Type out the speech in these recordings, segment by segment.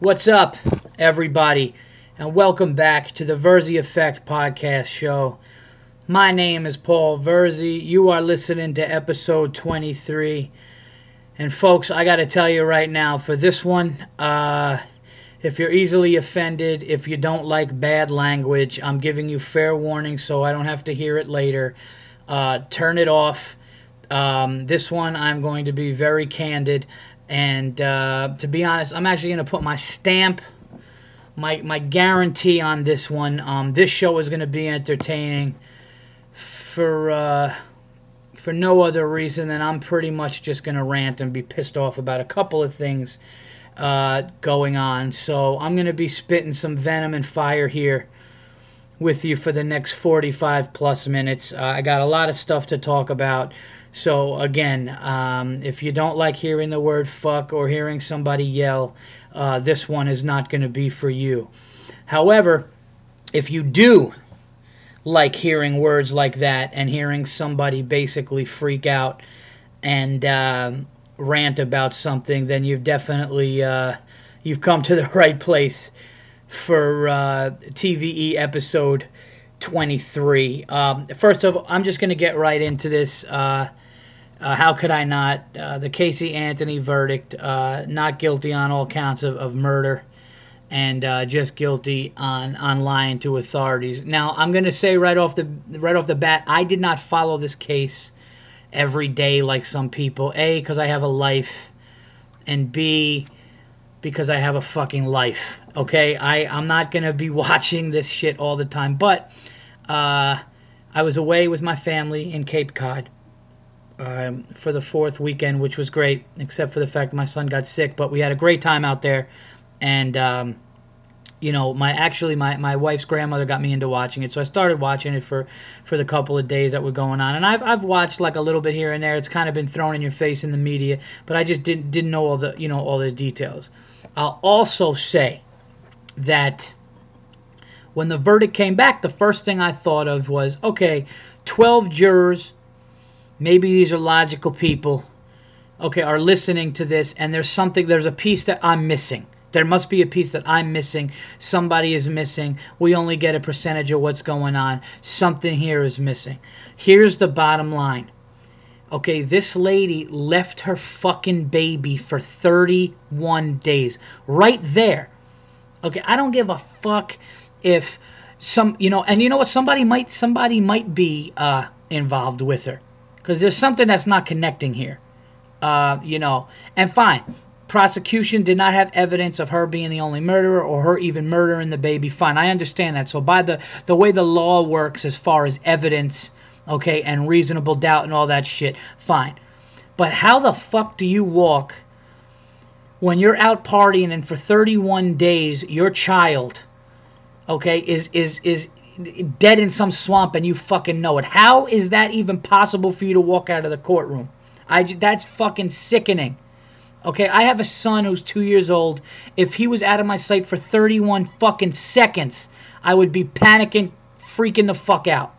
What's up, everybody, and welcome back to the Verzi Effect podcast show. My name is Paul Verzi. You are listening to episode 23. And, folks, I got to tell you right now for this one, uh, if you're easily offended, if you don't like bad language, I'm giving you fair warning so I don't have to hear it later. Uh, turn it off. Um, this one, I'm going to be very candid. And uh, to be honest, I'm actually going to put my stamp, my, my guarantee on this one. Um, this show is going to be entertaining for, uh, for no other reason than I'm pretty much just going to rant and be pissed off about a couple of things uh, going on. So I'm going to be spitting some venom and fire here with you for the next 45 plus minutes. Uh, I got a lot of stuff to talk about. So, again, um, if you don't like hearing the word fuck or hearing somebody yell, uh, this one is not going to be for you. However, if you do like hearing words like that and hearing somebody basically freak out and uh, rant about something, then you've definitely uh, you've come to the right place for uh, TVE episode 23. Um, first of all, I'm just going to get right into this. Uh, uh, how could I not? Uh, the Casey Anthony verdict, uh, not guilty on all counts of, of murder, and uh, just guilty on, on lying to authorities. Now, I'm going to say right off the right off the bat, I did not follow this case every day like some people. A, because I have a life, and B, because I have a fucking life. Okay, I I'm not going to be watching this shit all the time, but uh, I was away with my family in Cape Cod um, for the fourth weekend, which was great, except for the fact my son got sick. But we had a great time out there, and um, you know, my actually my, my wife's grandmother got me into watching it, so I started watching it for for the couple of days that were going on. And I've I've watched like a little bit here and there. It's kind of been thrown in your face in the media, but I just didn't didn't know all the you know all the details. I'll also say that when the verdict came back, the first thing I thought of was okay, twelve jurors maybe these are logical people, okay, are listening to this, and there's something, there's a piece that I'm missing. There must be a piece that I'm missing. Somebody is missing. We only get a percentage of what's going on. Something here is missing. Here's the bottom line. Okay, this lady left her fucking baby for 31 days. Right there. Okay, I don't give a fuck if some, you know, and you know what somebody might somebody might be uh involved with her because there's something that's not connecting here. Uh, you know, and fine. Prosecution did not have evidence of her being the only murderer or her even murdering the baby. Fine, I understand that. So by the the way the law works as far as evidence, okay, and reasonable doubt and all that shit, fine. But how the fuck do you walk when you're out partying and for 31 days your child, okay, is is is dead in some swamp and you fucking know it. How is that even possible for you to walk out of the courtroom? I that's fucking sickening. Okay, I have a son who's two years old. If he was out of my sight for 31 fucking seconds, I would be panicking, freaking the fuck out.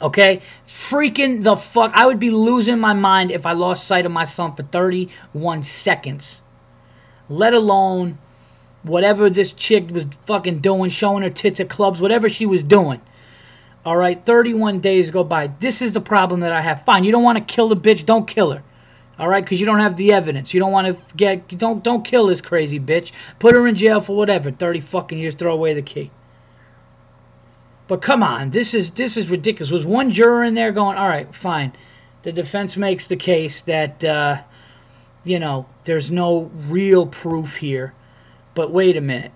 Okay? Freaking the fuck. I would be losing my mind if I lost sight of my son for 31 seconds. Let alone whatever this chick was fucking doing, showing her tits at clubs, whatever she was doing. All right, 31 days go by. This is the problem that I have. Fine, you don't want to kill the bitch, don't kill her. All right, because you don't have the evidence. You don't want to get don't don't kill this crazy bitch. Put her in jail for whatever, 30 fucking years. Throw away the key. But come on, this is this is ridiculous. Was one juror in there going, all right, fine. The defense makes the case that uh, you know there's no real proof here but wait a minute.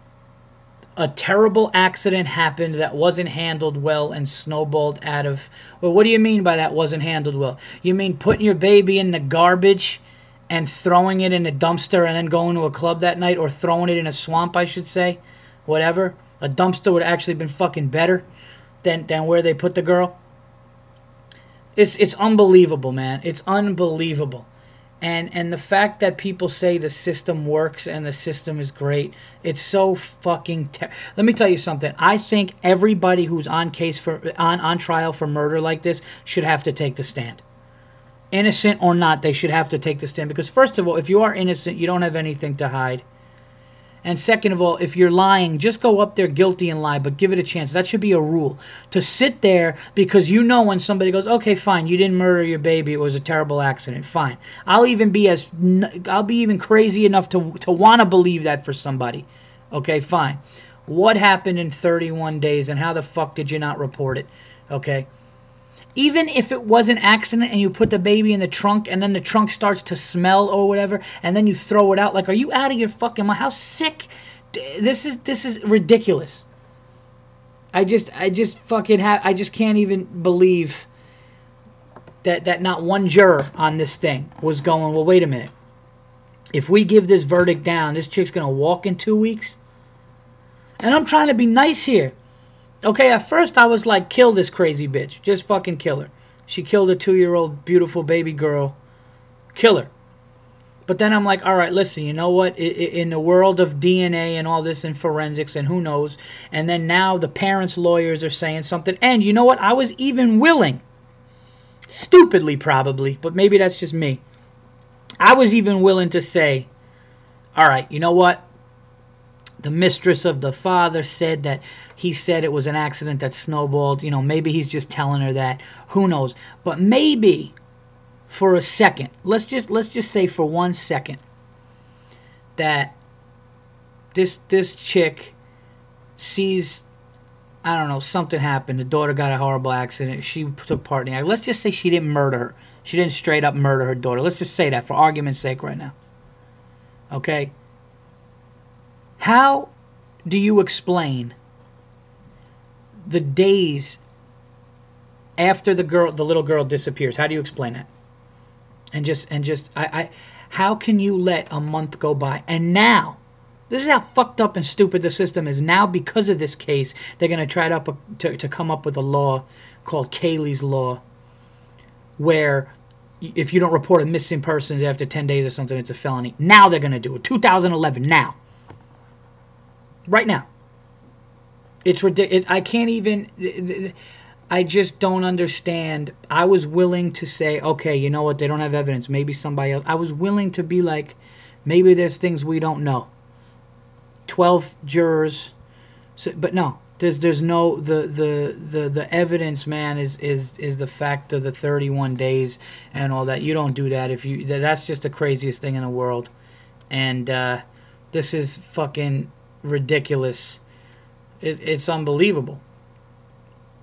A terrible accident happened that wasn't handled well and snowballed out of. Well, what do you mean by that wasn't handled well? You mean putting your baby in the garbage and throwing it in a dumpster and then going to a club that night or throwing it in a swamp, I should say? Whatever. A dumpster would have actually been fucking better than, than where they put the girl. It's, it's unbelievable, man. It's unbelievable and and the fact that people say the system works and the system is great it's so fucking ter- let me tell you something. I think everybody who's on case for on on trial for murder like this should have to take the stand. Innocent or not they should have to take the stand because first of all if you are innocent you don't have anything to hide And second of all, if you're lying, just go up there guilty and lie, but give it a chance. That should be a rule. To sit there because you know when somebody goes, "Okay, fine, you didn't murder your baby. It was a terrible accident." Fine. I'll even be as I'll be even crazy enough to to want to believe that for somebody. Okay, fine. What happened in 31 days and how the fuck did you not report it? Okay? Even if it was an accident and you put the baby in the trunk and then the trunk starts to smell or whatever and then you throw it out like are you out of your fucking mind? How sick? This is this is ridiculous. I just i just fucking have i just can't even believe that that not one juror on this thing was going well wait a minute. If we give this verdict down this chick's gonna walk in two weeks? And i'm trying to be nice here Okay, at first I was like, kill this crazy bitch. Just fucking kill her. She killed a two year old beautiful baby girl. Kill her. But then I'm like, all right, listen, you know what? In the world of DNA and all this and forensics and who knows, and then now the parents' lawyers are saying something. And you know what? I was even willing, stupidly probably, but maybe that's just me. I was even willing to say, all right, you know what? The mistress of the father said that he said it was an accident that snowballed. You know, maybe he's just telling her that. Who knows? But maybe for a second, let's just let's just say for one second that this this chick sees I don't know, something happened. The daughter got a horrible accident. She took part in it. Let's just say she didn't murder her. She didn't straight up murder her daughter. Let's just say that for argument's sake right now. Okay? How do you explain the days after the girl the little girl disappears? How do you explain that and just and just i i how can you let a month go by? And now this is how fucked up and stupid the system is now because of this case. They're going to try to, to, to come up with a law called Caylee's law where if you don't report a missing person after 10 days or something it's a felony. Now they're going to do it. 2011 now right now it's ridiculous. I can't even. I just don't understand. I was willing to say, okay, you know what? They don't have evidence. Maybe somebody else. I was willing to be like, maybe there's things we don't know. Twelve jurors, so, but no, there's there's no the the the the evidence, man, is is is the fact of the 31 days and all that. You don't do that if you. That's just the craziest thing in the world, and uh, this is fucking ridiculous it, it's unbelievable.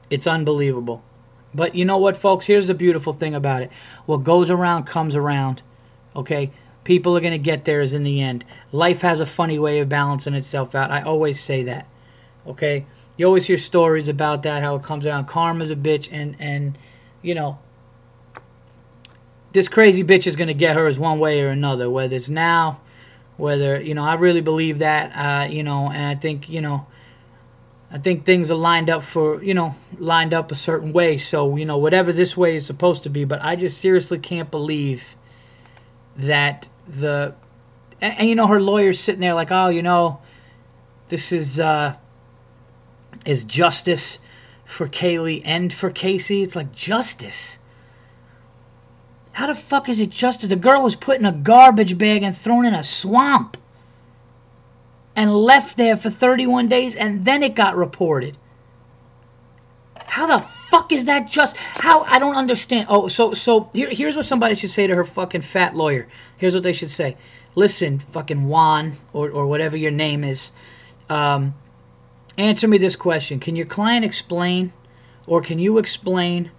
It's unbelievable. But you know what, folks? Here's the beautiful thing about it. What goes around comes around. Okay? People are going to get theirs in the end. Life has a funny way of balancing itself out. I always say that. Okay? You always hear stories about that, how it comes around. Karma's a bitch, and, and you know, this crazy bitch is going to get hers one way or another, whether it's now, whether, you know, I really believe that, uh, you know, and I think, you know, I think things are lined up for, you know, lined up a certain way. So, you know, whatever this way is supposed to be. But I just seriously can't believe that the. And, and you know, her lawyer's sitting there like, oh, you know, this is, uh, is justice for Caylee and for Casey. It's like justice. How the fuck is it justice? The girl was put in a garbage bag and thrown in a swamp and left there for 31 days and then it got reported. How the fuck is that just how I don't understand. Oh, so so here, here's what somebody should say to her fucking fat lawyer. Here's what they should say. Listen, fucking Juan or or whatever your name is. Um, answer me this question. Can your client explain or can you explain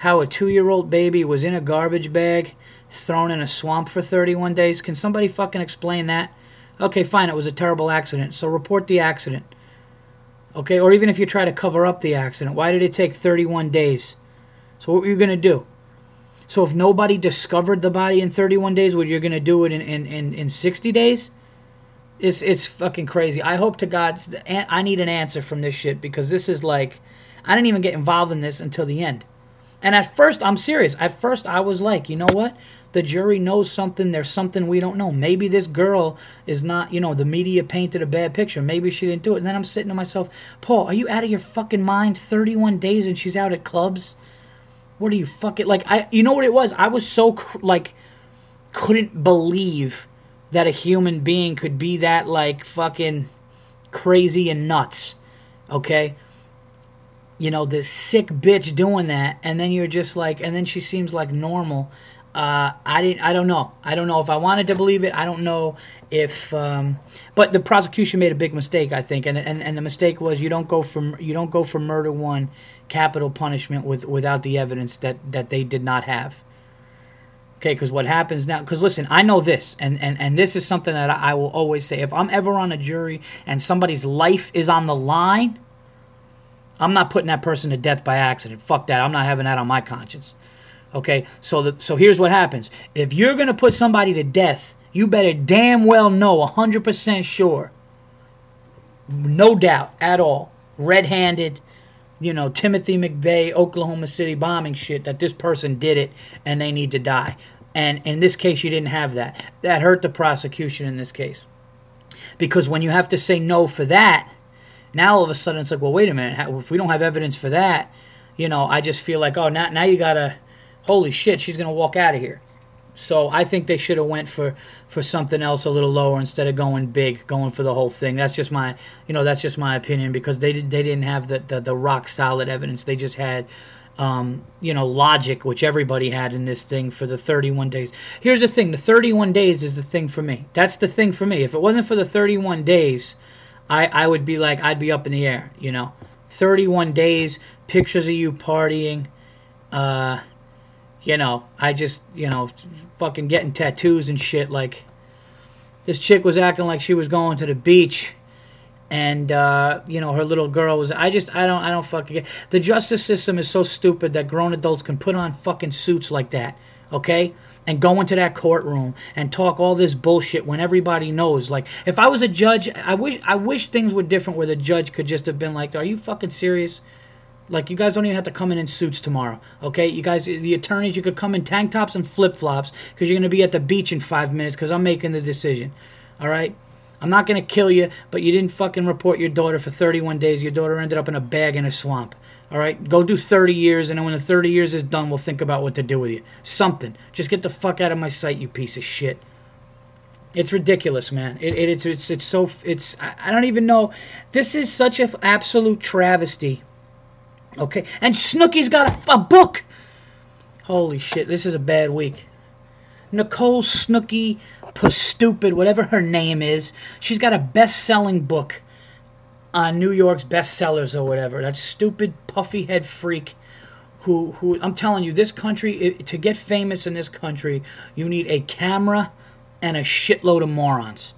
how a 2-year-old baby was in a garbage bag thrown in a swamp for 31 days? Can somebody fucking explain that? Okay, fine, it was a terrible accident. So report the accident. Okay, or even if you try to cover up the accident, why did it take 31 days? So what were you going to do? So if nobody discovered the body in 31 days, what you're going to do it in, in, in, in 60 days? It's, it's fucking crazy. I hope to God, I need an answer from this shit because this is like, I didn't even get involved in this until the end. And at first, I'm serious. At first, I was like, you know what? the jury knows something. There's something we don't know. Maybe this girl is not, you know, the media painted a bad picture. Maybe she didn't do it. And then I'm sitting to myself, Paul, are you out of your fucking mind? 31 days and she's out at clubs? What are you fucking like? I, you know what it was? I was so like, couldn't believe that a human being could be that like fucking crazy and nuts. Okay? You know, this sick bitch doing that and then you're just like and then she seems like normal. Uh, I didn't. I don't know. I don't know if I wanted to believe it. I don't know if. Um, but the prosecution made a big mistake, I think, and, and and the mistake was you don't go from you don't go for murder one capital punishment with without the evidence that that they did not have. Okay, because what happens now? Because listen, I know this, and, and and this is something that I, I will always say. If I'm ever on a jury and somebody's life is on the line, I'm not putting that person to death by accident. Fuck that. I'm not having that on my conscience. Okay, so the, so here's what happens. If you're gonna put somebody to death, you better damn well know, hundred percent sure, no doubt at all, red-handed, you know, Timothy McVeigh, Oklahoma City bombing shit that this person did it and they need to die. And in this case, you didn't have that. That hurt the prosecution in this case. Because when you have to say no for that, now all of a sudden it's like, well, wait a minute. If we don't have evidence for that, you know, I just feel like, oh, now, now you got to, holy shit, she's to walk out of here. So I think they should have went for for something else a little lower instead of going big, going for the whole thing. That's just my you know that's just my opinion because they did they didn't have the the, the rock solid evidence. They just had um, you know logic, which everybody had in this thing for the 31 days. Here's the thing: the 31 days is the thing for me. That's the thing for me. If it wasn't for the 31 days, I I would be like I'd be up in the air. You know, 31 days, pictures of you partying. Uh, you know, I just, you know, fucking getting tattoos and shit. Like, this chick was acting like she was going to the beach, and uh, you know, her little girl was. I just, I don't, I don't fucking get. The justice system is so stupid that grown adults can put on fucking suits like that, okay? And go into that courtroom and talk all this bullshit when everybody knows. Like, if I was a judge, I wish, I wish things were different where the judge could just have been like, "Are you fucking serious?" Like you guys don't even have to come in in suits tomorrow, okay? You guys, the attorneys, you could come in tank tops and flip flops because you're gonna be at the beach in five minutes because I'm making the decision. All right? I'm not gonna kill you, but you didn't fucking report your daughter for 31 days. Your daughter ended up in a bag in a swamp. All right, go do 30 years, and then when the 30 years is done, we'll think about what to do with you. Something. Just get the fuck out of my sight, you piece of shit. It's ridiculous, man. It, it, it's it's it's so it's I, don't even know. This is such an absolute travesty Okay, and Snooki's got a, a book. Holy shit, this is a bad week. Nicole Snooki, Stupid, whatever her name is, she's got a best-selling book on New York's bestsellers or whatever. That stupid puffy head freak who who I'm telling you, this country it, to get famous in this country, you need a camera and a shitload of morons.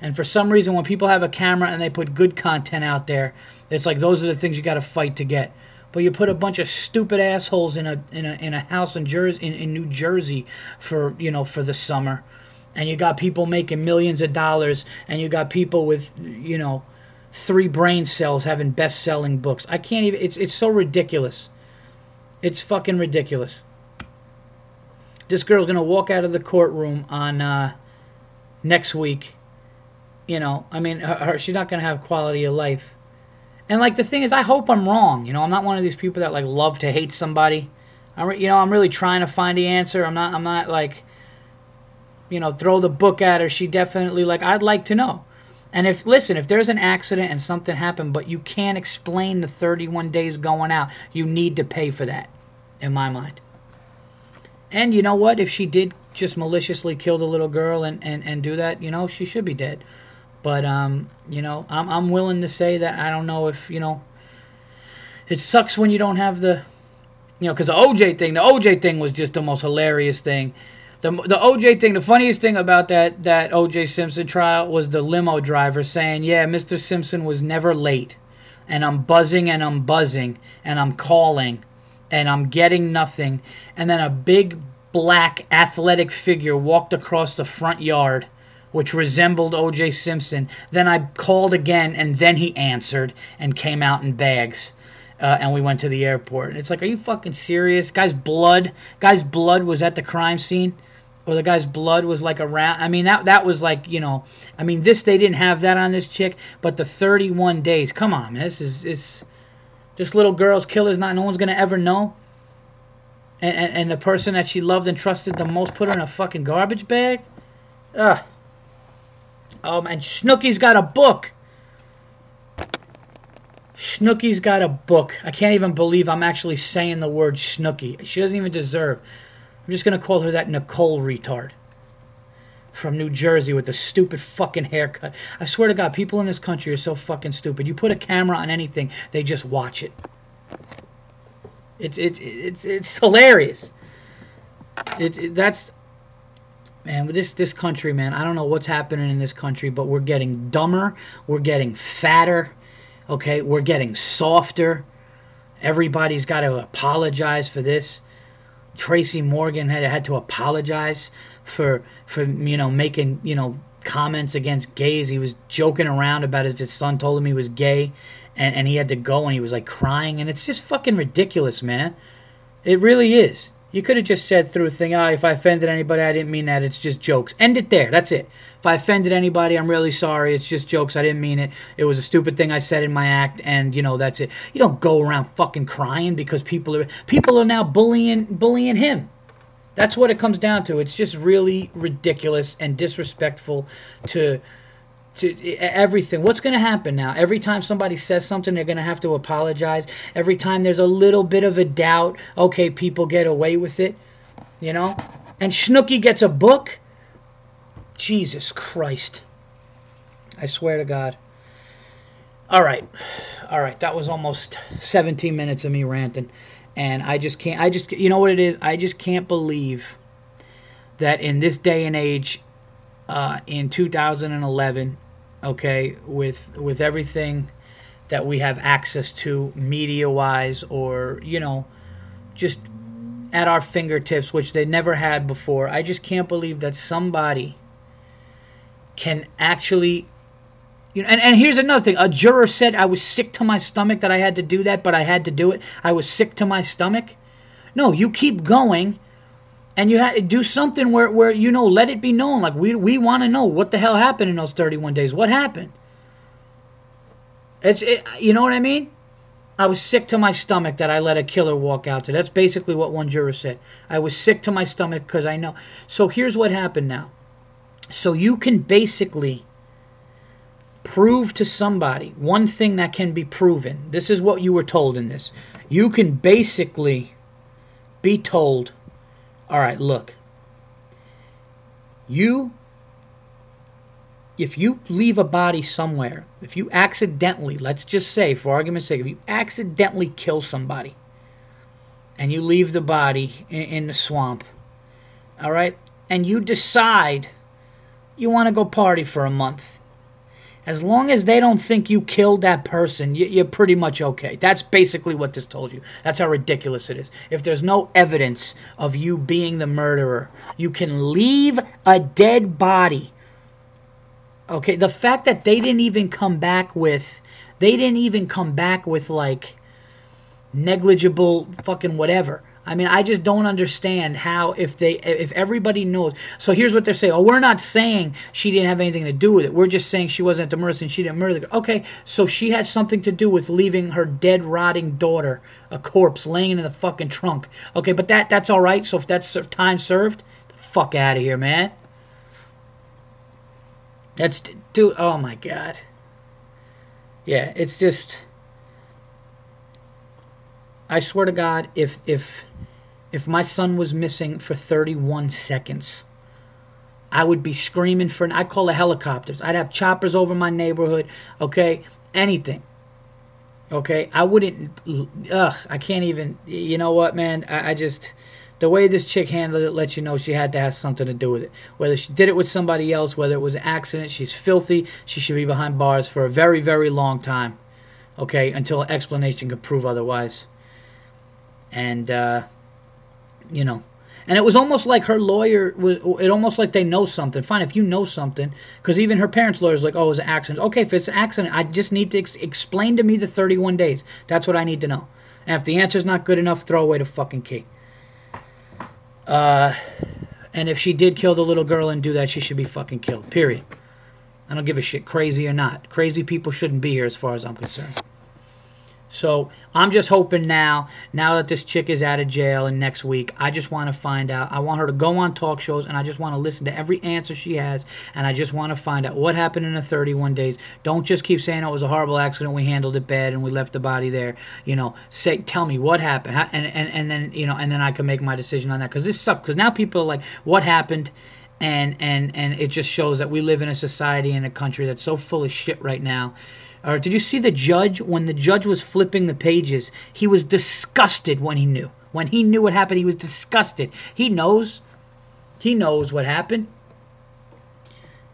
And for some reason, when people have a camera and they put good content out there, it's like those are the things you got to fight to get but you put a bunch of stupid assholes in a in a in a house in Jersey in, in New Jersey for you know for the summer, and you got people making millions of dollars, and you got people with you know three brain cells having best selling books. I can't even. It's it's so ridiculous. It's fucking ridiculous. This girl's gonna walk out of the courtroom on uh, next week. You know, I mean, her, her, she's not gonna have quality of life and like the thing is, I hope I'm wrong. You know, I'm not one of these people that like love to hate somebody. I'm, re- you know, I'm really trying to find the answer. I'm not. I'm not like, you know, throw the book at her. She definitely like. I'd like to know. And if listen, if there's an accident and something happened, but you can't explain the 31 days going out, you need to pay for that, in my mind. And you know what? If she did just maliciously kill the little girl and, and, and do that, you know, she should be dead. But um, you know, I'm I'm willing to say that I don't know if you know. It sucks when you don't have the, you know, because the OJ thing, the OJ thing was just the most hilarious thing. The, the OJ thing, the funniest thing about that that OJ Simpson trial was the limo driver saying, "Yeah, Mr. Simpson was never late, and I'm buzzing and I'm buzzing and I'm calling, and I'm getting nothing." And then a big black athletic figure walked across the front yard which resembled O.J. Simpson. Then I called again, and then he answered and came out in bags. Uh, and we went to the airport. And it's like, are you fucking serious? Guy's blood, guy's blood was at the crime scene, or the guy's blood was like around. I mean, that that was like, you know, I mean, this they didn't have that on this chick, but the 31 days. Come on, man, this is is this little girl's killer's not. No one's gonna ever know. And, and, and the person that she loved and trusted the most put her in a fucking garbage bag. Ugh. Um, and Snooki's got a book. Snooki's got a book. I can't even believe I'm actually saying the word Snooki. She doesn't even deserve. I'm just gonna call her that Nicole retard from New Jersey with the stupid fucking haircut. I swear to God, people in this country are so fucking stupid. You put a camera on anything, they just watch it. It's it's it's it's hilarious. It, that's man with this this country, man. I don't know what's happening in this country, but we're getting dumber. We're getting fatter. Okay, we're getting softer. Everybody's got to apologize for this. Tracy Morgan had had to apologize for for you know making you know comments against gays. He was joking around about if his son told him he was gay, and and he had to go and he was like crying, and it's just fucking ridiculous, man. It really is. You could have just said through a thing, oh, if I offended anybody, I didn't mean that. It's just jokes. End it there. That's it. If I offended anybody, I'm really sorry. It's just jokes. I didn't mean it. It was a stupid thing I said in my act, and you know that's it. You don't go around fucking crying because people are people are now bullying bullying him. That's what it comes down to. It's just really ridiculous and disrespectful to to everything. What's going to happen now? Every time somebody says something, they're going to have to apologize. Every time there's a little bit of a doubt, okay, people get away with it, you know? And Snooki gets a book. Jesus Christ. I swear to God. All right. All right. That was almost 17 minutes of me ranting and I just can't. I just you know what it is. I just can't believe that in this day and age, uh, in 2011, okay, with with everything that we have access to media wise, or you know, just at our fingertips, which they never had before. I just can't believe that somebody can actually you know, and, and here's another thing. A juror said I was sick to my stomach that I had to do that, but I had to do it. I was sick to my stomach. No, you keep going and you ha- do something where, where, you know, let it be known. Like, we, we want to know what the hell happened in those 31 days. What happened? It's, it, you know what I mean? I was sick to my stomach that I let a killer walk out to. That's basically what one juror said. I was sick to my stomach because I know. So here's what happened now. So you can basically prove to somebody one thing that can be proven. This is what you were told in this. You can basically be told, all right, look, you, if you leave a body somewhere, if you accidentally, let's just say, for argument's sake, if you accidentally kill somebody and you leave the body in, in the swamp, all right, and you decide you want to go party for a month as long as they don't think you killed that person, you're pretty much okay. That's basically what this told you. That's how ridiculous it is. If there's no evidence of you being the murderer, you can leave a dead body. Okay, the fact that they didn't even come back with, they didn't even come back with like negligible fucking whatever. I mean, I just don't understand how if they if everybody knows. So here's what they're saying: Oh, we're not saying she didn't have anything to do with it. We're just saying she wasn't at the murder scene. She didn't murder the girl. Okay, so she had something to do with leaving her dead, rotting daughter, a corpse, laying in the fucking trunk. Okay, but that that's all right. So if that's time served, fuck out of here, man. That's dude. Oh my god. Yeah, it's just. I swear to God, if if if my son was missing for 31 seconds, I would be screaming for. An. I'd call the helicopters. I'd have choppers over my neighborhood. Okay, anything. Okay, I wouldn't. Ugh, I can't even. You know what, man? I, I just the way this chick handled it lets you know she had to have something to do with it. Whether she did it with somebody else, whether it was an accident, she's filthy. She should be behind bars for a very, very long time. Okay, until an explanation can prove otherwise and uh, you know and it was almost like her lawyer was it almost like they know something. Fine if you know something because even her parents lawyers like oh it was an accident. Okay if it's an accident i just need to ex- explain to me the 31 days. That's what i need to know. And if the answer's not good enough throw away the fucking key. Uh and if she did kill the little girl and do that she should be fucking killed period. I don't give a shit crazy or not. Crazy people shouldn't be here as far as i'm concerned So I'm just hoping now, now that this chick is out of jail and next week, I just want to find out. I want her to go on talk shows and I just want to listen to every answer she has and I just want to find out what happened in the 31 days. Don't just keep saying oh, it was a horrible accident, we handled it bad and we left the body there. You know, say tell me what happened and and and then, you know, and then I can make my decision on that cuz this sucks cuz now people are like what happened? And and and it just shows that we live in a society in a country that's so full of shit right now or did you see the judge when the judge was flipping the pages? He was disgusted when he knew. When he knew what happened, he was disgusted. He knows. He knows what happened.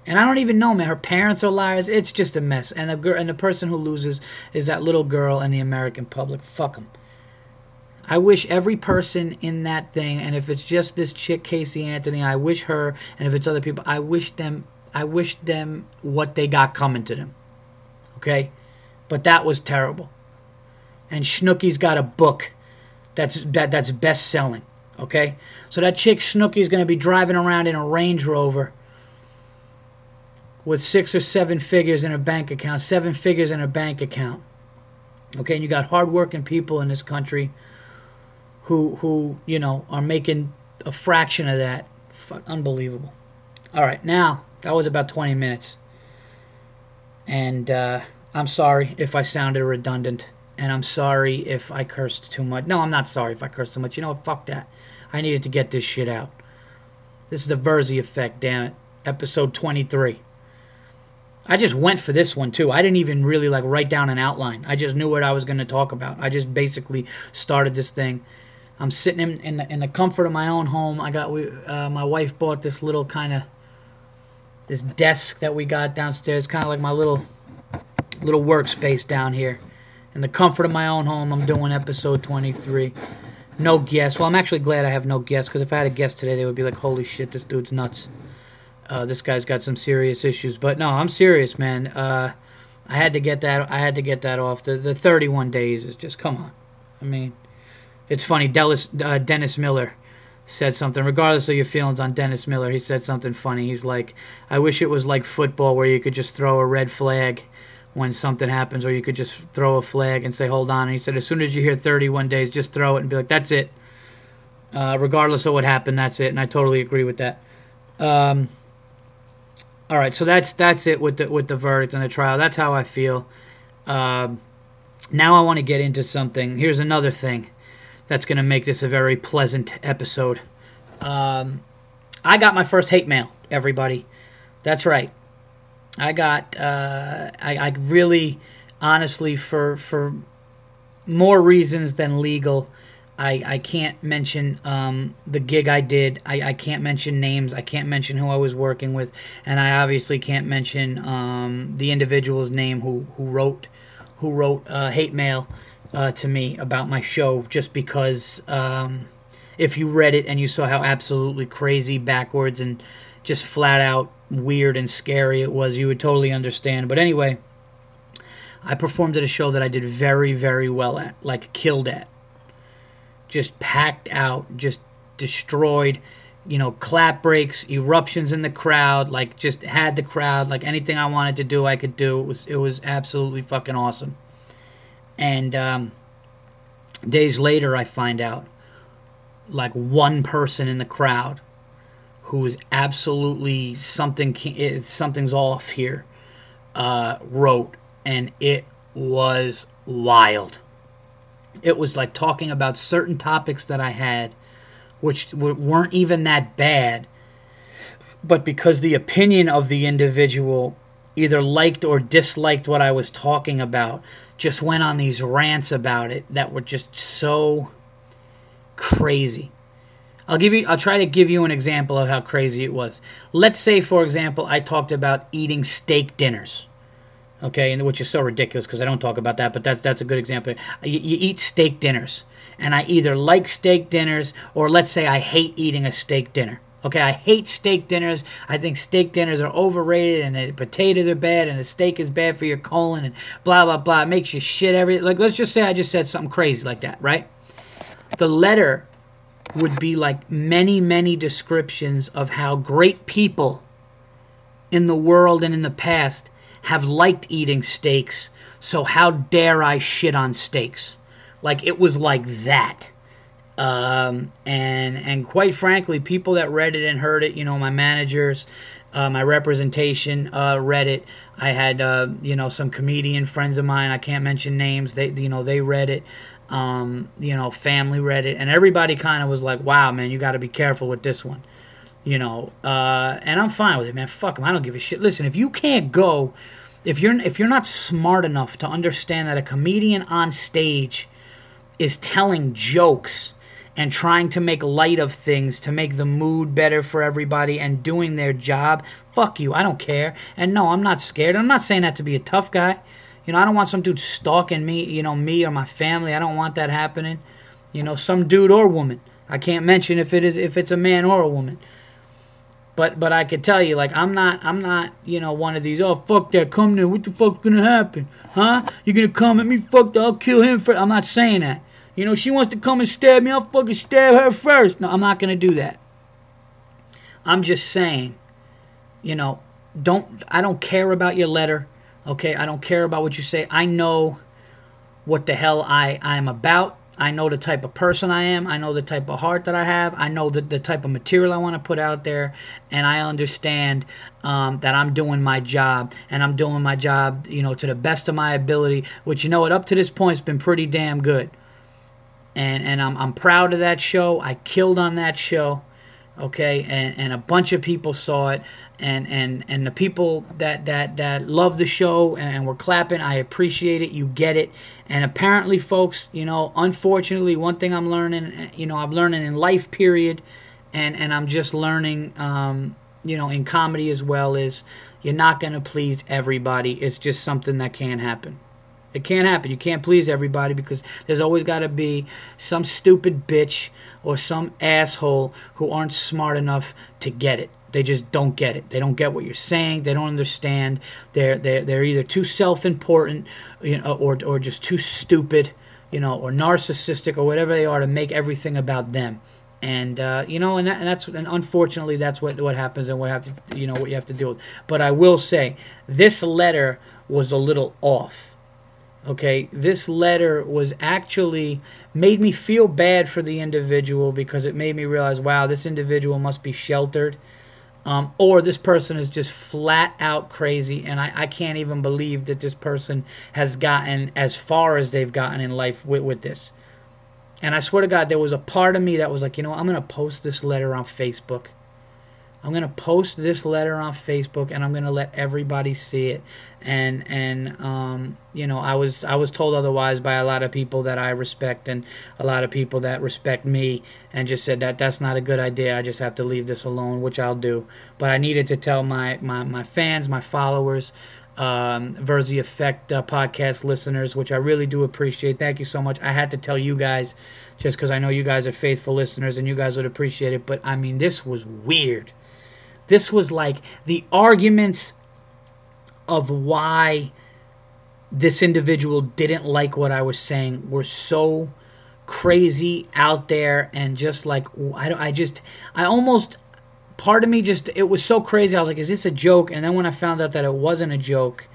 And I don't even know, man. Her parents are liars. It's just a mess. And the girl, and the person who loses is that little girl and the American public. Fuck them. I wish every person in that thing, and if it's just this chick Casey Anthony, I wish her, and if it's other people, I wish them, I wish them what they got coming to them. Okay? But that was terrible. And Snooki's got a book that's that, that's best selling. Okay? So that chick Snooki is going to be driving around in a Range Rover with six or seven figures in her bank account, seven figures in her bank account. Okay, and you got hardworking people in this country who who you know are making a fraction of that. Fuck, unbelievable. All right, now that was about 20 minutes. And uh, I'm sorry if I sounded redundant. And I'm sorry if I cursed too much. No, I'm not sorry if I cursed too much. You know what? Fuck that. I needed to get this shit out. This is the Verzi effect, damn it. Episode 23. I just went for this one too. I didn't even really like write down an outline. I just knew what I was going to talk about. I just basically started this thing. I'm sitting in in the, in the comfort of my own home. I got we uh, my wife bought this little kind of this desk that we got downstairs, kind of like my little little workspace down here. In the comfort of my own home, I'm doing episode 23. No guests. Well, I'm actually glad I have no guests because if I had a guest today, they would be like, "Holy shit, this dude's nuts." Uh, this guy's got some serious issues. But no, I'm serious, man. Uh, I had to get that. I had to get that off. The the 31 days is just come on. I mean, it's funny. Dennis uh, Dennis Miller said something, regardless of your feelings on Dennis Miller, he said something funny. He's like, I wish it was like football where you could just throw a red flag when something happens, or you could just throw a flag and say, hold on. And he said, as soon as you hear 31 days, just throw it and be like, that's it. Uh, regardless of what happened, that's it. And I totally agree with that. Um, all right, so that's that's it with the with the verdict and the trial. That's how I feel. Uh, now I want to get into something. Here's another thing that's going to make this a very pleasant episode. Um, I got my first hate mail, everybody. That's right. I got, uh, I, I really, honestly, for for more reasons than legal, I, I can't mention um, the gig I did. I, I can't mention names. I can't mention who I was working with. And I obviously can't mention um, the individual's name who, who wrote who wrote uh, hate mail uh, to me about my show just because um, if you read it and you saw how absolutely crazy, backwards, and just flat out weird and scary it was, you would totally understand. But anyway, I performed at a show that I did very, very well at, like killed at. Just packed out, just destroyed, you know, clap breaks, eruptions in the crowd, like just had the crowd, like anything I wanted to do, I could do. It was it was absolutely fucking awesome. And um, days later, I find out like one person in the crowd who is absolutely something something's off here uh, wrote, and it was wild. It was like talking about certain topics that I had, which weren't even that bad, but because the opinion of the individual either liked or disliked what I was talking about, just went on these rants about it that were just so crazy. I'll give you I'll try to give you an example of how crazy it was. Let's say for example I talked about eating steak dinners. Okay, and which is so ridiculous because I don't talk about that, but that's that's a good example. You, you eat steak dinners, and I either like steak dinners or let's say I hate eating a steak dinner. Okay, I hate steak dinners. I think steak dinners are overrated, and the potatoes are bad, and the steak is bad for your colon, and blah blah blah. It makes you shit every. Like, let's just say I just said something crazy like that, right? The letter would be like many many descriptions of how great people in the world and in the past have liked eating steaks, so how dare I shit on steaks? Like it was like that. Um, and and quite frankly, people that read it and heard it, you know, my managers, uh, my representation uh, read it. I had uh, you know some comedian friends of mine. I can't mention names. They you know they read it. Um, you know, family read it, and everybody kind of was like, "Wow, man, you got to be careful with this one." You know, uh, and I'm fine with it, man. Fuck them. I don't give a shit. Listen, if you can't go, if you're if you're not smart enough to understand that a comedian on stage is telling jokes and trying to make light of things to make the mood better for everybody and doing their job, fuck you. I don't care. And no, I'm not scared. I'm not saying that to be a tough guy. You know, I don't want some dude stalking me, you know, me or my family. I don't want that happening. You know, some dude or woman. I can't mention if it is if it's a man or a woman. But but I could tell you, like I'm not I'm not you know one of these. Oh fuck that! Come there. What the fuck's gonna happen? Huh? You're gonna come at me? Fuck that! I'll kill him first. I'm not saying that. You know, she wants to come and stab me. I'll fucking stab her first. No, I'm not gonna do that. I'm just saying, you know, don't I don't care about your letter. Okay, I don't care about what you say. I know what the hell I I'm about. I know the type of person I am. I know the type of heart that I have. I know the, the type of material I want to put out there. And I understand um, that I'm doing my job. And I'm doing my job, you know, to the best of my ability, which, you know what, up to this point has been pretty damn good and and I'm I'm proud of that show. I killed on that show, okay, and and a bunch of people saw it, and and and the people that that that love the show and were clapping, I appreciate it. You get it, and apparently, folks, you know, unfortunately, one thing I'm learning, you know, I'm learning in life, period, and and I'm just learning, um, you know, in comedy as well is you're not gonna please everybody. It's just something that can't happen. It can't happen. You can't please everybody because there's always got to be some stupid bitch or some asshole who aren't smart enough to get it. They just don't get it. They don't get what you're saying. They don't understand. They're they're, they're either too self-important, you know, or or just too stupid, you know, or narcissistic or whatever they are to make everything about them. And uh, you know, and, that, and that's and unfortunately that's what what happens and what happens. You know what you have to deal with. But I will say this letter was a little off Okay, this letter was actually made me feel bad for the individual because it made me realize, wow, this individual must be sheltered. Um, or this person is just flat out crazy, and I, I can't even believe that this person has gotten as far as they've gotten in life with, with this. And I swear to God, there was a part of me that was like, you know, I'm going to post this letter on Facebook. I'm to post this letter on Facebook and I'm to let everybody see it. And and um, you know, I was I was told otherwise by a lot of people that I respect and a lot of people that respect me and just said that that's not a good idea. I just have to leave this alone, which I'll do. But I needed to tell my my, my fans, my followers, um, Verzi Effect uh, podcast listeners, which I really do appreciate. Thank you so much. I had to tell you guys just because I know you guys are faithful listeners and you guys would appreciate it. But I mean, this was weird. This was like the arguments of why this individual didn't like what I was saying were so crazy out there and just like I, don't, I just I almost part of me just it was so crazy. I was like is this a joke? And then when I found out that it wasn't a joke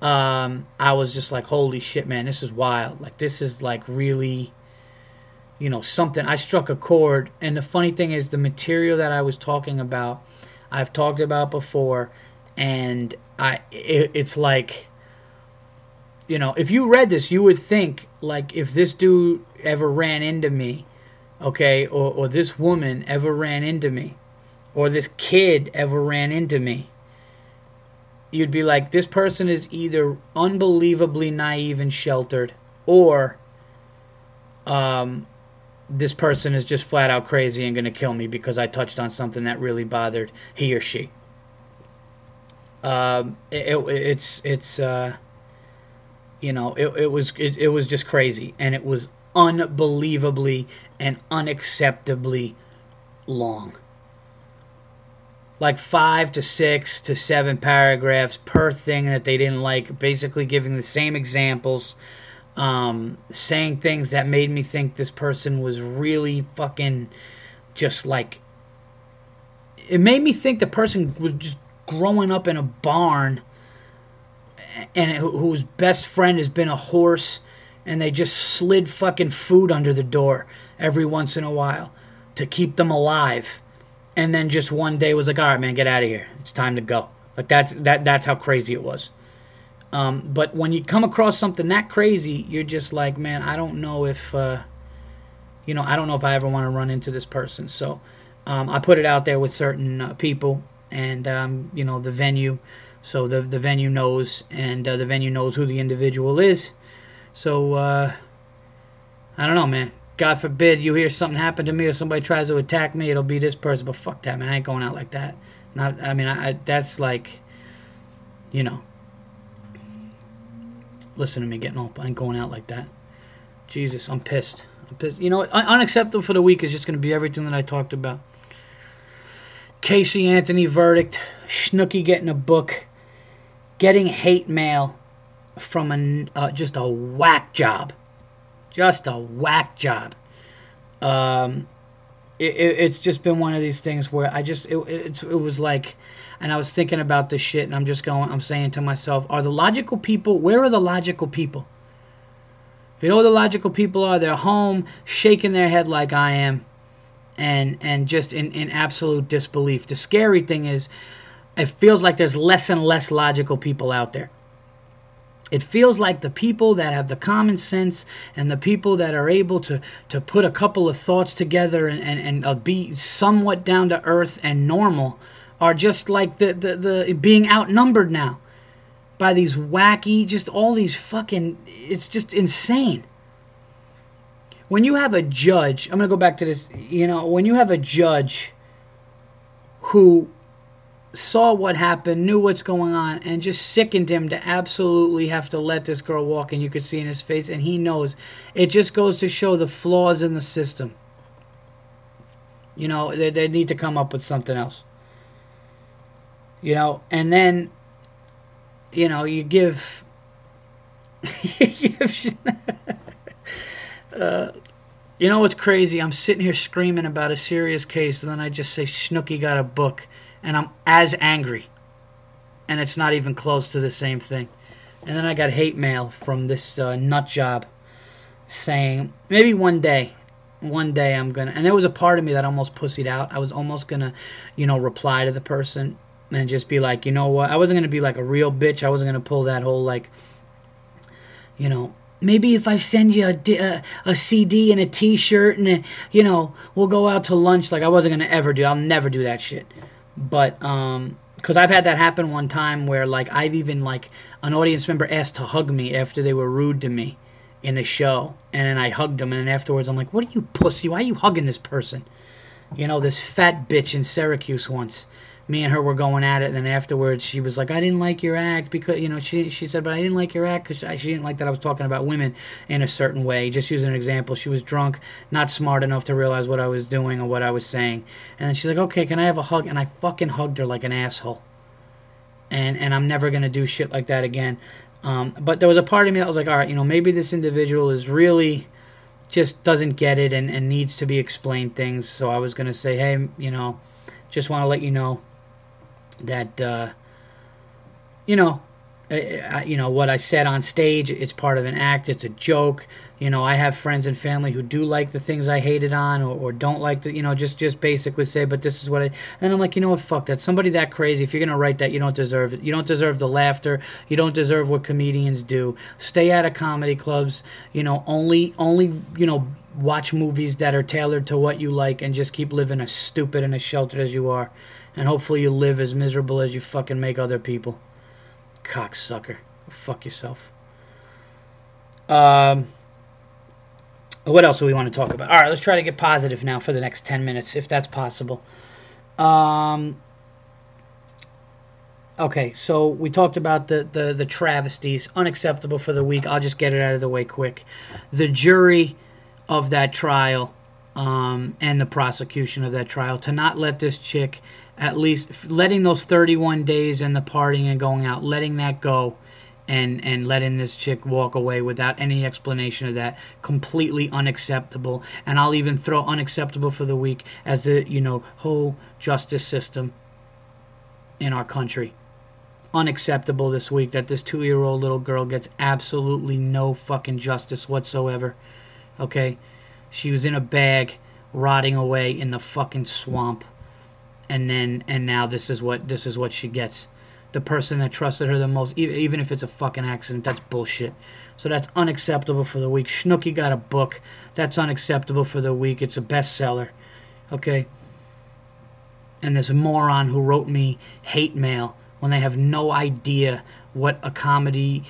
um, I was just like holy shit man this is wild. Like this is like really you know something. I struck a chord. And the funny thing is the material that I was talking about I've talked about before, and I it, it's like you know if you read this, you would think like if this dude ever ran into me, okay, or or this woman ever ran into me, or this kid ever ran into me. You'd be like, this person is either unbelievably naive and sheltered, or um, this person is just flat out crazy and going to kill me because I touched on something that really bothered he or she. Um, it, it, it's it's uh, you know it, it was it, it was just crazy and it was unbelievably and unacceptably long. Like five to six to seven paragraphs per thing that they didn't like, basically giving the same examples um, saying things that made me think this person was really fucking just like. It made me think the person was just growing up in a barn and whose best friend has been a horse and they just slid fucking food under the door every once in a while to keep them alive and then just one day was like all right man get out of here it's time to go like that's that that's how crazy it was um, but when you come across something that crazy you're just like man i don't know if uh, you know i don't know if i ever want to run into this person so um, i put it out there with certain uh, people and um, you know the venue so the the venue knows, and uh, the venue knows who the individual is. So uh, I don't know, man. God forbid you hear something happen to me or somebody tries to attack me, it'll be this person. But fuck that, man. I ain't going out like that. Not, I mean, I, I that's like, you know. Listen to me getting up. and going out like that. Jesus, I'm pissed. I'm pissed. You know, un- unacceptable for the week is just going to be everything that I talked about. Casey Anthony verdict, Snooki getting a book, getting hate mail from a, uh, just a whack job. Just a whack job. Um, it, it, it's just been one of these things where I just, it, it was like, and I was thinking about this shit, and I'm just going, I'm saying to myself, are the logical people, where are the logical people? You know the logical people are? They're home, shaking their head like I am, and and just in, in absolute disbelief. The scary thing is, it feels like there's less and less logical people out there. It feels like the people that have the common sense and the people that are able to, to put a couple of thoughts together and, and, and be somewhat down to earth and normal are just like the, the, the being outnumbered now by these wacky, just all these fucking, it's just insane. When you have a judge, I'm going to go back to this, you know, when you have a judge who saw what happened, knew what's going on, and just sickened him to absolutely have to let this girl walk. And you could see in his face, and he knows. It just goes to show the flaws in the system. You know, they, they need to come up with something else. You know, and then, you know, you give. you give uh, you know what's crazy? I'm sitting here screaming about a serious case, and then I just say Snooki got a book and I'm as angry. And it's not even close to the same thing. And then I got hate mail from this uh, nut job saying, maybe one day, one day I'm gonna. And there was a part of me that almost pussied out. I was almost gonna, you know, reply to the person and just be like, you know what? I wasn't gonna be like a real bitch. I wasn't gonna pull that whole like, you know, maybe if I send you a, a, a, CD and a T-shirt and a, you know we'll go out to lunch. Like I wasn't gonna ever do. I'll never do that shit. But um, because I've had that happen one time where like I've even like an audience member asked to hug me after they were rude to me in a show, and then I hugged them, and then afterwards I'm like, "What are you pussy? Why are you hugging this person?" You know, this fat bitch in Syracuse once me and her were going at it. And then afterwards, she was like, "I didn't like your act because you know." She she said, "But I didn't like your act because she didn't like that I was talking about women in a certain way." Just using an example, she was drunk, not smart enough to realize what I was doing or what I was saying. And then she's like, "Okay, can I have a hug?" And I fucking hugged her like an asshole. And and I'm never gonna do shit like that again. Um, but there was a part of me that was like, all right, you know, maybe this individual is really just doesn't get it and, and needs to be explained things. So I was gonna say, hey, you know, just want to let you know that uh, you know you know what I said on stage. It's part of an act. It's a joke. You know, I have friends and family who do like the things I hated on, or, or don't like the. You know, just just basically say, but this is what I. And I'm like, you know what? Fuck that. Somebody that crazy. If you're gonna write that, you don't deserve it. You don't deserve the laughter. You don't deserve what comedians do. Stay out of comedy clubs. You know, only only you know watch movies that are tailored to what you like, and just keep living as stupid and as sheltered as you are and hopefully you live as miserable as you fucking make other people. Cocksucker. Fuck yourself. Um, what else do we want to talk about? All right, let's try to get positive now for the next 10 minutes, if that's possible. Um, okay, so we talked about the, the, the travesties. Unacceptable for the week. I'll just get it out of the way quick. The jury of that trial um, and the prosecution of that trial to not let this chick at least letting those 31 days and the partying and going out, letting that go and and letting this chick walk away without any explanation of that completely unacceptable and I'll even throw unacceptable for the week as the you know whole justice system in our country unacceptable this week that this two year old little girl gets absolutely no fucking justice whatsoever. Okay? She was in a bag rotting away in the fucking swamp. And then and now this is what this is what she gets. The person that trusted her the most, e- even if it's a fucking accident, that's bullshit. So that's unacceptable for the week. Snooki got a book. That's unacceptable for the week. It's a bestseller. Okay? And this moron who wrote me hate mail when they have no idea what a comedy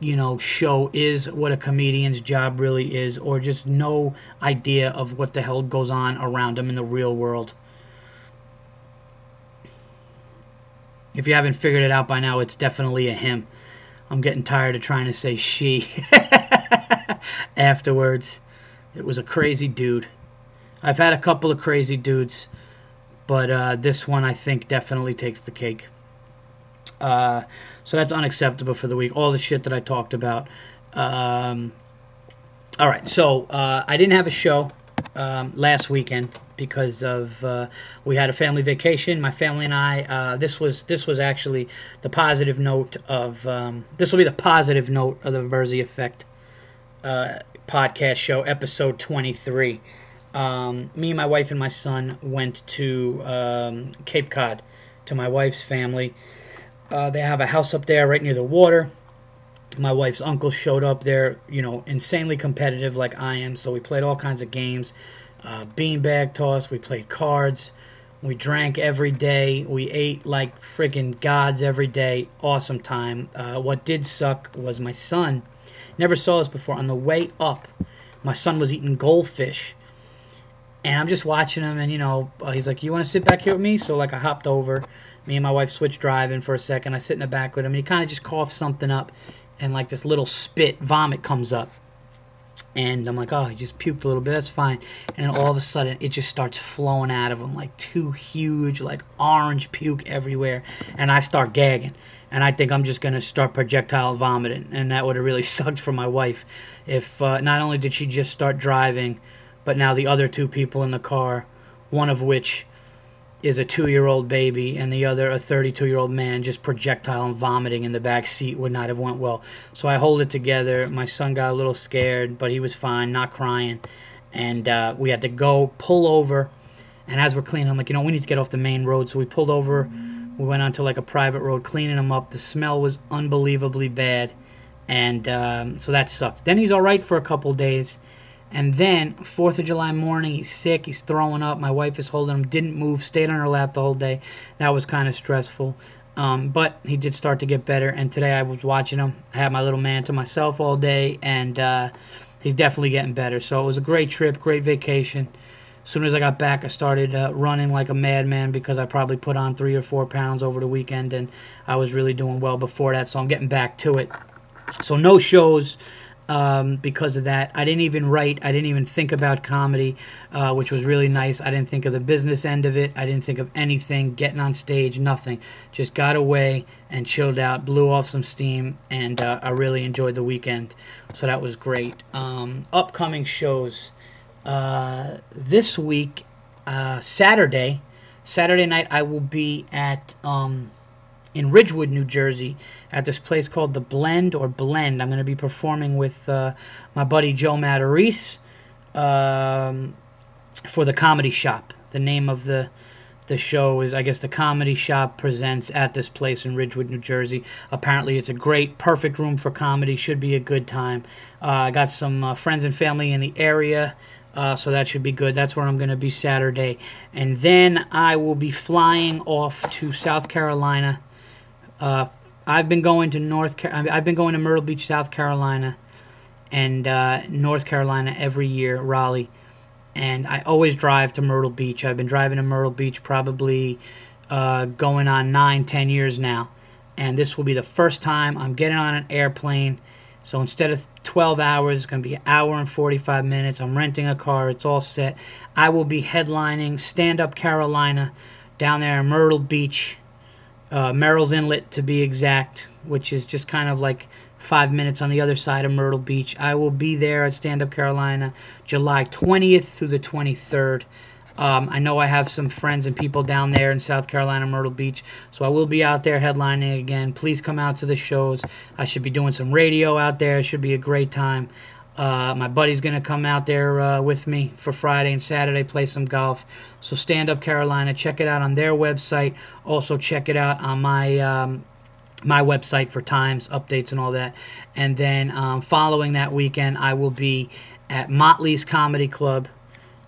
you know show is what a comedian's job really is or just no idea of what the hell goes on around them in the real world if you haven't figured it out by now it's definitely a him. I'm getting tired of trying to say she afterwards. It was a crazy dude. I've had a couple of crazy dudes but uh, this one i think definitely takes the cake. Uh, so that's unacceptable for the week. All the shit that I talked about. Um, all right, so uh, I didn't have a show um, last weekend because of uh, we had a family vacation. My family and I. Uh, this was this was actually the positive note of um, this will be the positive note of the Verzi Effect uh, podcast show, episode twenty three. Um, me, and my wife, and my son went to um, Cape Cod to my wife's family uh, they have a house up there right near the water. My wife's uncle showed up there, you know, insanely competitive like I am. So we played all kinds of games, uh, beanbag toss. We played cards. We drank every day. We ate like freaking gods every day. Awesome time. Uh, what did suck was my son. Never saw this before. On the way up, my son was eating goldfish. And I'm just watching him, and you know, uh, he's like, "You want to sit back here with me?" So like, I hopped over me and my wife switched driving for a second. I sit in the back with him, and he kind of just coughs something up, and like this little spit vomit comes up. And I'm like, oh, he just puked a little bit. That's fine. And all of a sudden, it just starts flowing out of him like two huge, like orange puke everywhere. And I start gagging. And I think I'm just going to start projectile vomiting. And that would have really sucked for my wife if uh, not only did she just start driving, but now the other two people in the car, one of which is a two year old baby and the other a 32 year old man just projectile and vomiting in the back seat would not have went well. So i hold it together. My son got a little scared but he was fine not crying. And uh, we had to go pull over. And as we're cleaning i'm like you know we need to get off the main road. So we pulled over. We went onto like a private road cleaning him up. The smell was unbelievably bad. And um, so that sucked. Then he's all right for a couple days and then, 4th of July morning, he's sick, he's throwing up. My wife is holding him, didn't move, stayed on her lap the whole day. That was kind of stressful. Um, but he did start to get better. And today I was watching him. I had my little man to myself all day, and uh, he's definitely getting better. So it was a great trip, great vacation. As soon as I got back, I started uh, running like a madman because I probably put on three or four pounds over the weekend, and I was really doing well before that. So I'm getting back to it. So no shows um, because of that. I didn't even write. I didn't even think about comedy, uh, which was really nice. I didn't think of the business end of it. I didn't think of anything, getting on stage, nothing. Just got away and chilled out, blew off some steam, and uh, I really enjoyed the weekend. So that was great. Um, upcoming shows uh, this week, uh, Saturday. Saturday night, I will be at. Um, in Ridgewood, New Jersey, at this place called The Blend or Blend. I'm going to be performing with uh, my buddy Joe Matarese um, for the Comedy Shop. The name of the the show is, I guess, the Comedy Shop presents at this place in Ridgewood, New Jersey. Apparently, it's a great, perfect room for comedy. Should be a good time. Uh, I got some uh, friends and family in the area. Uh, so that should be good. That's where I'm going to be Saturday. And then I will be flying off to South Carolina uh, I've been going to North. Car- I've been going to Myrtle Beach, South Carolina, and uh, North Carolina every year, Raleigh, and I always drive to Myrtle Beach. I've been driving to Myrtle Beach probably uh, going on nine, ten years now, and this will be the first time I'm getting on an airplane. So instead of 12 hours, it's going to be an hour and 45 minutes. I'm renting a car. It's all set. I will be headlining Stand Up Carolina down there in Myrtle Beach uh, Murrells Inlet to be exact, which is just kind of like five minutes on the other side of Myrtle Beach. I will be there at Stand Up Carolina July 20th through the 23rd. Um, I know I have some friends and people down there in South Carolina, Myrtle Beach, so I will be out there headlining again. Please come out to the shows. I should be doing some radio out there. It should be a great time. Uh, my buddy's going to come out there uh, with me for Friday and Saturday, play some golf. So Stand Up Carolina, check it out on their website. Also check it out on my um, my website for times, updates, and all that. And then um, following that weekend, I will be at Mottley's Comedy Club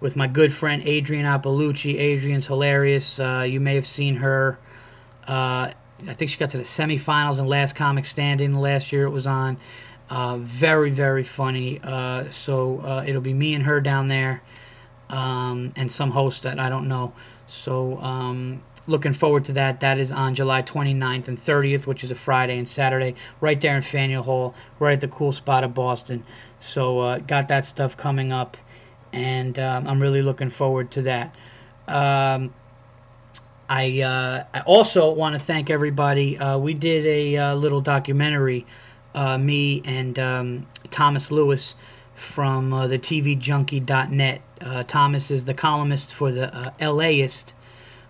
with my good friend Adrienne Iapalucci. Adrienne's hilarious. Uh, you may have seen her. Uh, I think she got to the semifinals in Last Comic Standing last year. It was on. Uh, very very funny. Uh, so uh, it'll be me and her down there, um, and some host that I don't know. So um, looking forward to that. That is on July 29th and 30th, which is a Friday and Saturday, right there in Faneuil Hall, right at the cool spot of Boston. So uh, got that stuff coming up and um, I'm really looking forward to that. Um, I uh, I also want to thank everybody. Uh, we did a little documentary, uh, me and um, Thomas Lewis from uh, the TVJunkie.net. Uh, Thomas is the columnist for the uh, LAist,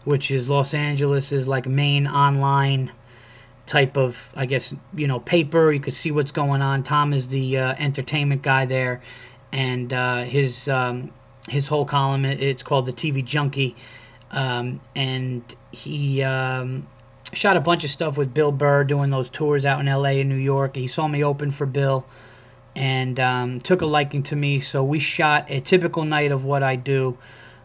which is Los Angeles's like main online type of I guess you know paper. You could see what's going on. Tom is the entertainment guy there and uh, his um, his whole column it's called the TV Junkie, um, and he um, shot a bunch of stuff with Bill Burr doing those tours out in L.A. and New York. He saw me open for Bill, and um, took a liking to me. So we shot a typical night of what I do.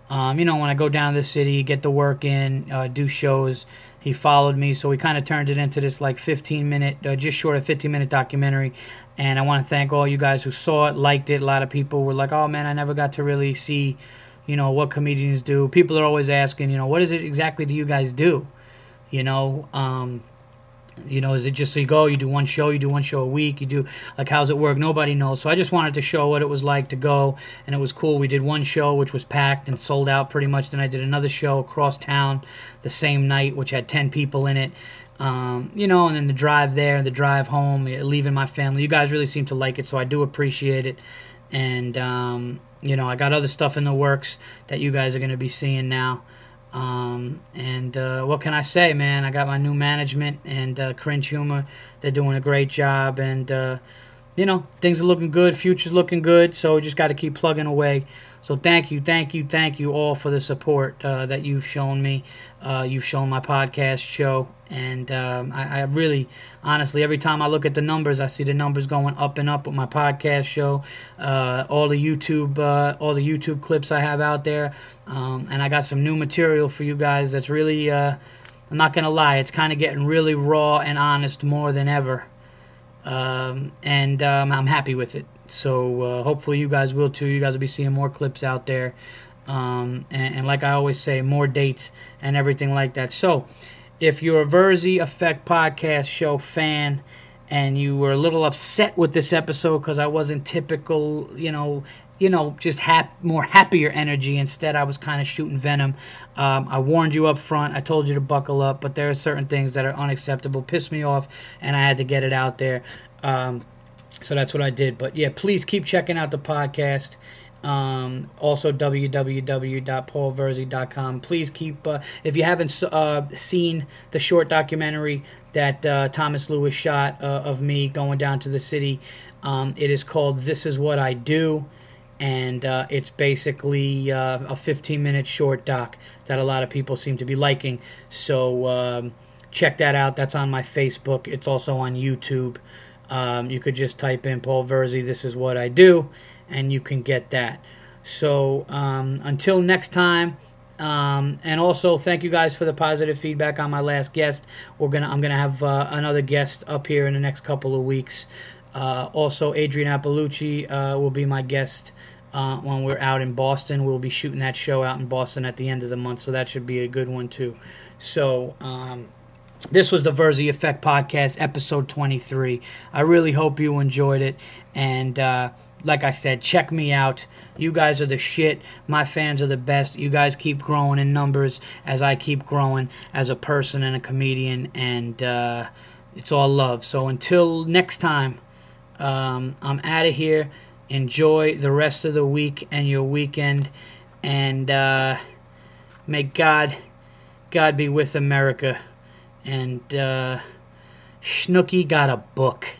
Um, you know, when I go down to the city, get the work in, uh, do shows he followed me so we kind of turned it into this like 15 minute uh, just short of 15 minute documentary and i want to thank all you guys who saw it liked it a lot of people were like oh man i never got to really see you know what comedians do people are always asking you know what is it exactly do you guys do you know um, you know, is it just so you go, you do one show, you do one show a week, you do like how's it work? Nobody knows. So I just wanted to show what it was like to go, and it was cool. We did one show which was packed and sold out pretty much. Then I did another show across town the same night, which had ten people in it. Um, you know, and then the drive there, the drive home, leaving my family. You guys really seem to like it, so I do appreciate it. And um, you know, I got other stuff in the works that you guys are going to be seeing now. Um, and uh, what can I say, man? I got my new management and uh, Cringe Humor. They're doing a great job, and uh, you know things are looking good. Future's looking good. So we just got to keep plugging away. So thank you, thank you, thank you all for the support uh, that you've shown me. Uh, you've shown my podcast show, and um, I, I, really, honestly, every time I look at the numbers, I see the numbers going up and up with my podcast show. Uh, all the YouTube, uh, all the YouTube clips I have out there, um, and I got some new material for you guys. That's really, uh, I'm not gonna lie, it's kind of getting really raw and honest more than ever, um, and um, I'm happy with it. So uh, hopefully you guys will too. You guys will be seeing more clips out there. Um, and, and, like I always say, more dates and everything like that. So, if you're a Verzi Effect podcast show fan and you were a little upset with this episode because I wasn't typical, you know, you know, just hap- more happier energy. Instead, I was kind of shooting venom. Um, I warned you up front. I told you to buckle up, but there are certain things that are unacceptable, piss me off, and I had to get it out there. Um, so that's what I did. But yeah, please keep checking out the podcast. Um, also, www.paulverzi.com. Please keep, uh, if you haven't uh, seen the short documentary that uh, Thomas Lewis shot uh, of me going down to the city, um, it is called This Is What I Do. And uh, it's basically uh, a 15 minute short doc that a lot of people seem to be liking. So um, check that out. That's on my Facebook. It's also on YouTube. Um, you could just type in Paul Verzi, This Is What I Do and you can get that. So um, until next time. Um, and also, thank you guys for the positive feedback on my last guest. We're gonna, I'm gonna have uh, another guest up here in the next couple of weeks. Uh, also, Adrienne Iapalucci uh, will be my guest uh, when we're out in Boston. We'll be shooting that show out in Boston at the end of the month, so that should be a good one too. So, um, this was the Verzi Effect Podcast, episode 23. I really hope you enjoyed it, and uh, like I said, check me out. You guys are the shit. My fans are the best. You guys keep growing in numbers as I keep growing as a person and a comedian, and uh, it's all love. So until next time, um, I'm out of here. Enjoy the rest of the week and your weekend, and uh, May God, God be with America. And uh, Snooki got a book.